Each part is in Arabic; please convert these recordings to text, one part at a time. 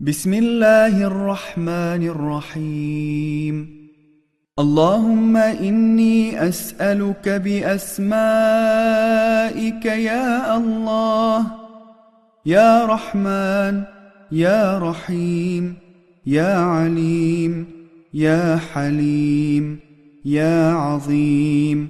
بسم الله الرحمن الرحيم اللهم إني أسألك بأسمائك يا الله يا رحمن يا رحيم يا عليم يا حليم يا عظيم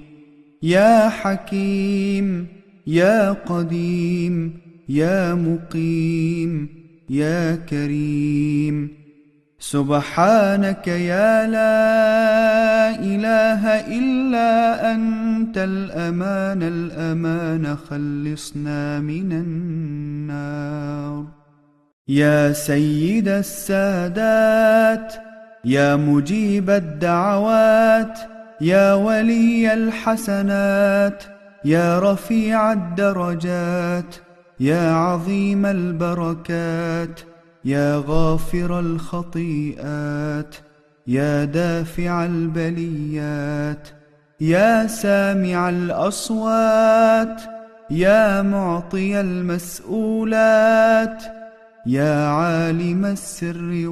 يا حكيم يا قديم يا مقيم يا كريم. سبحانك يا لا إله إلا أنت الأمان الأمان خلصنا من النار. يا سيد السادات يا مجيب الدعوات يا ولي الحسنات يا رفيع الدرجات. يا عظيم البركات يا غافر الخطيئات يا دافع البليات يا سامع الأصوات يا معطي المسؤولات يا عالم السر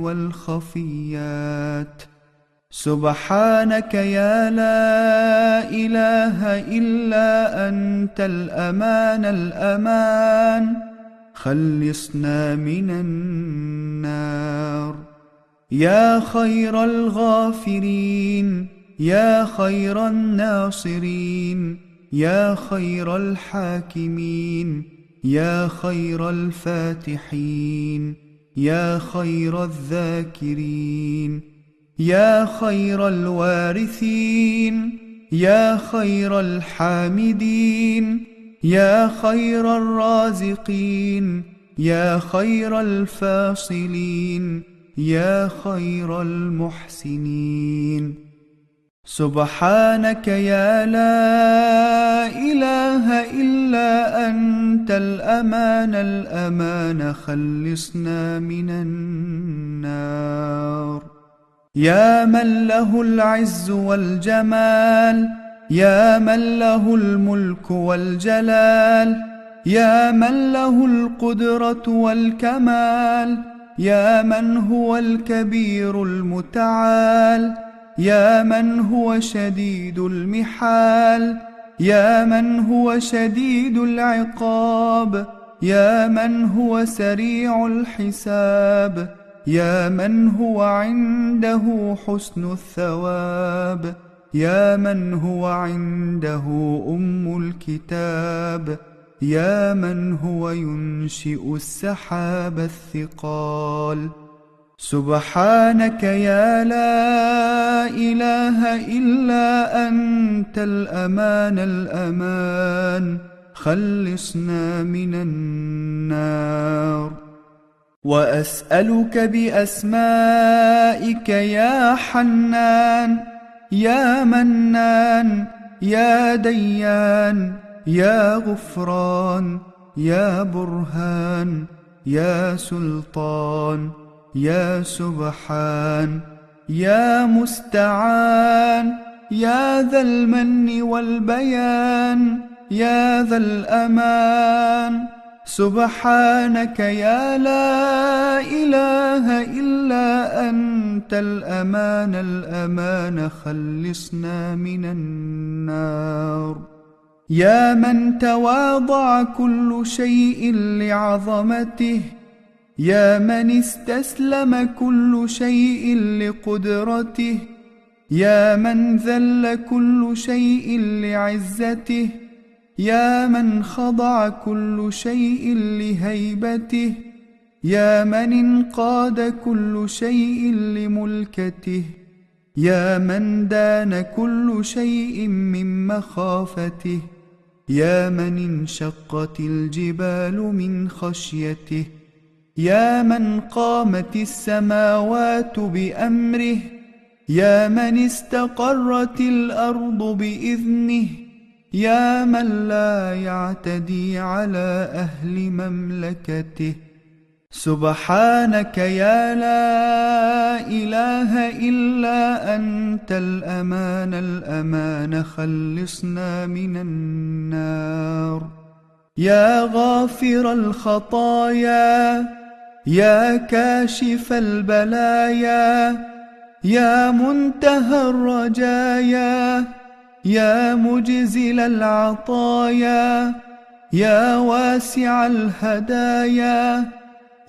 والخفيات. سبحانك يا لا إله إلا أنت الأمان الأمان. خلصنا من النار. يا خير الغافرين يا خير الناصرين يا خير الحاكمين يا خير الفاتحين يا خير الذاكرين. يا خير الوارثين يا خير الحامدين يا خير الرازقين يا خير الفاصلين يا خير المحسنين. سبحانك يا لا إله إلا أنت الأمان الأمان خلصنا من النار. يا من له العز والجمال يا من له الملك والجلال يا من له القدرة والكمال يا من هو الكبير المتعال يا من هو شديد المحال يا من هو شديد العقاب يا من هو سريع الحساب. يا من هو عنده حسن الثواب؟ يا من هو عنده أم الكتاب؟ يا من هو ينشئ السحاب الثقال؟ سبحانك يا لا إله إلا أنت الأمان الأمان خلصنا من النار. وأسألك بأسمائك يا حنان يا منان يا ديان يا غفران يا برهان يا سلطان يا سبحان يا مستعان يا ذا المن والبيان يا ذا الأمان. سبحانك يا لا إله إلا أنت الأمان الأمان خلصنا من النار. يا من تواضع كل شيء لعظمته يا من استسلم كل شيء لقدرته يا من ذل كل شيء لعزته يا من خضع كل شيء لهيبته يا من انقاد كل شيء لملكته يا من دان كل شيء من مخافته يا من انشقت الجبال من خشيته يا من قامت السماوات بأمره يا من استقرت الأرض بإذنه. يا من لا يعتدي على أهل مملكته. سبحانك يا لا إله إلا أنت الأمان الأمان خلصنا من النار. يا غافر الخطايا يا كاشف البلايا يا منتهى الرجايا. يا مجزل العطايا يا واسع الهدايا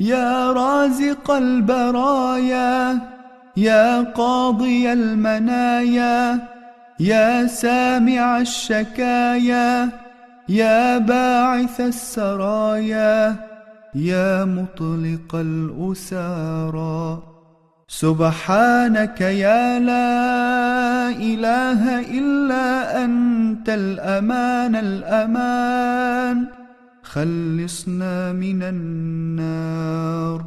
يا رازق البرايا يا قاضي المنايا يا سامع الشكايا يا باعث السرايا يا مطلق الأسارى. سبحانك يا لا إله إلا أنت الأمان الأمان. خلصنا من النار.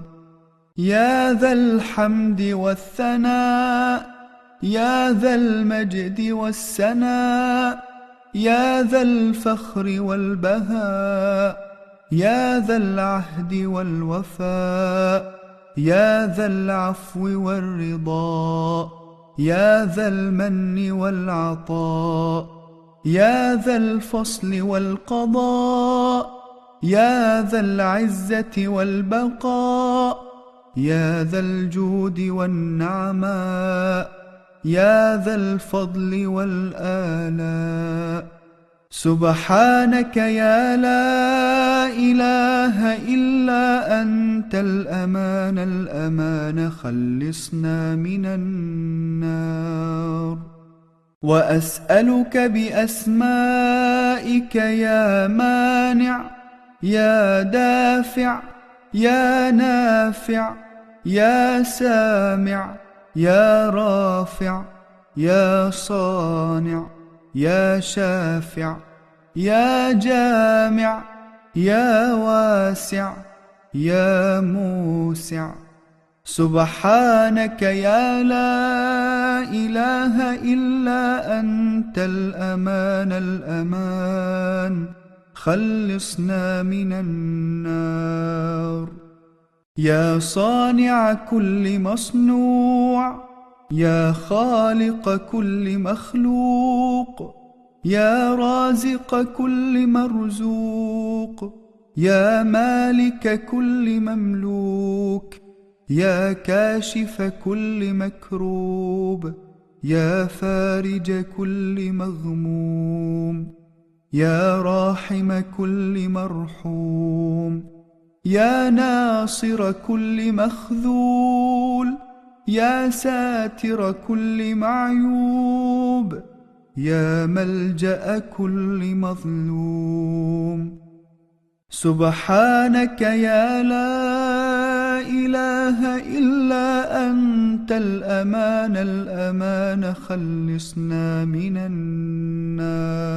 يا ذا الحمد والثناء يا ذا المجد والسناء يا ذا الفخر والبهاء يا ذا العهد والوفاء يا ذا العفو والرضا. يا ذا المن والعطاء يا ذا الفصل والقضاء يا ذا العز والبقاء يا ذا الجود والنعماء يا ذا الفضل والآلاء. سبحانك يا لا إله إلا أنت الأمان الأمان خلصنا من النار. وأسألك بأسمائك يا مانع يا دافع يا نافع يا سامع يا رافع يا صانع. يا شافع يا جامع يا واسع يا موسع. سبحانك يا لا إله إلا أنت الأمان الأمان. خلصنا من النار. يا صانع كل مصنوع. يا خالق كل مخلوق يا رازق كل مرزوق يا مالك كل مملوك يا كاشف كل مكروب يا فارج كل مغموم يا راحم كل مرحوم يا ناصر كل مخذول. يا ساتر كل معيوب يا ملجأ كل مظلوم. سبحانك يا لا إله إلا أنت الأمان الأمان خلصنا من النار.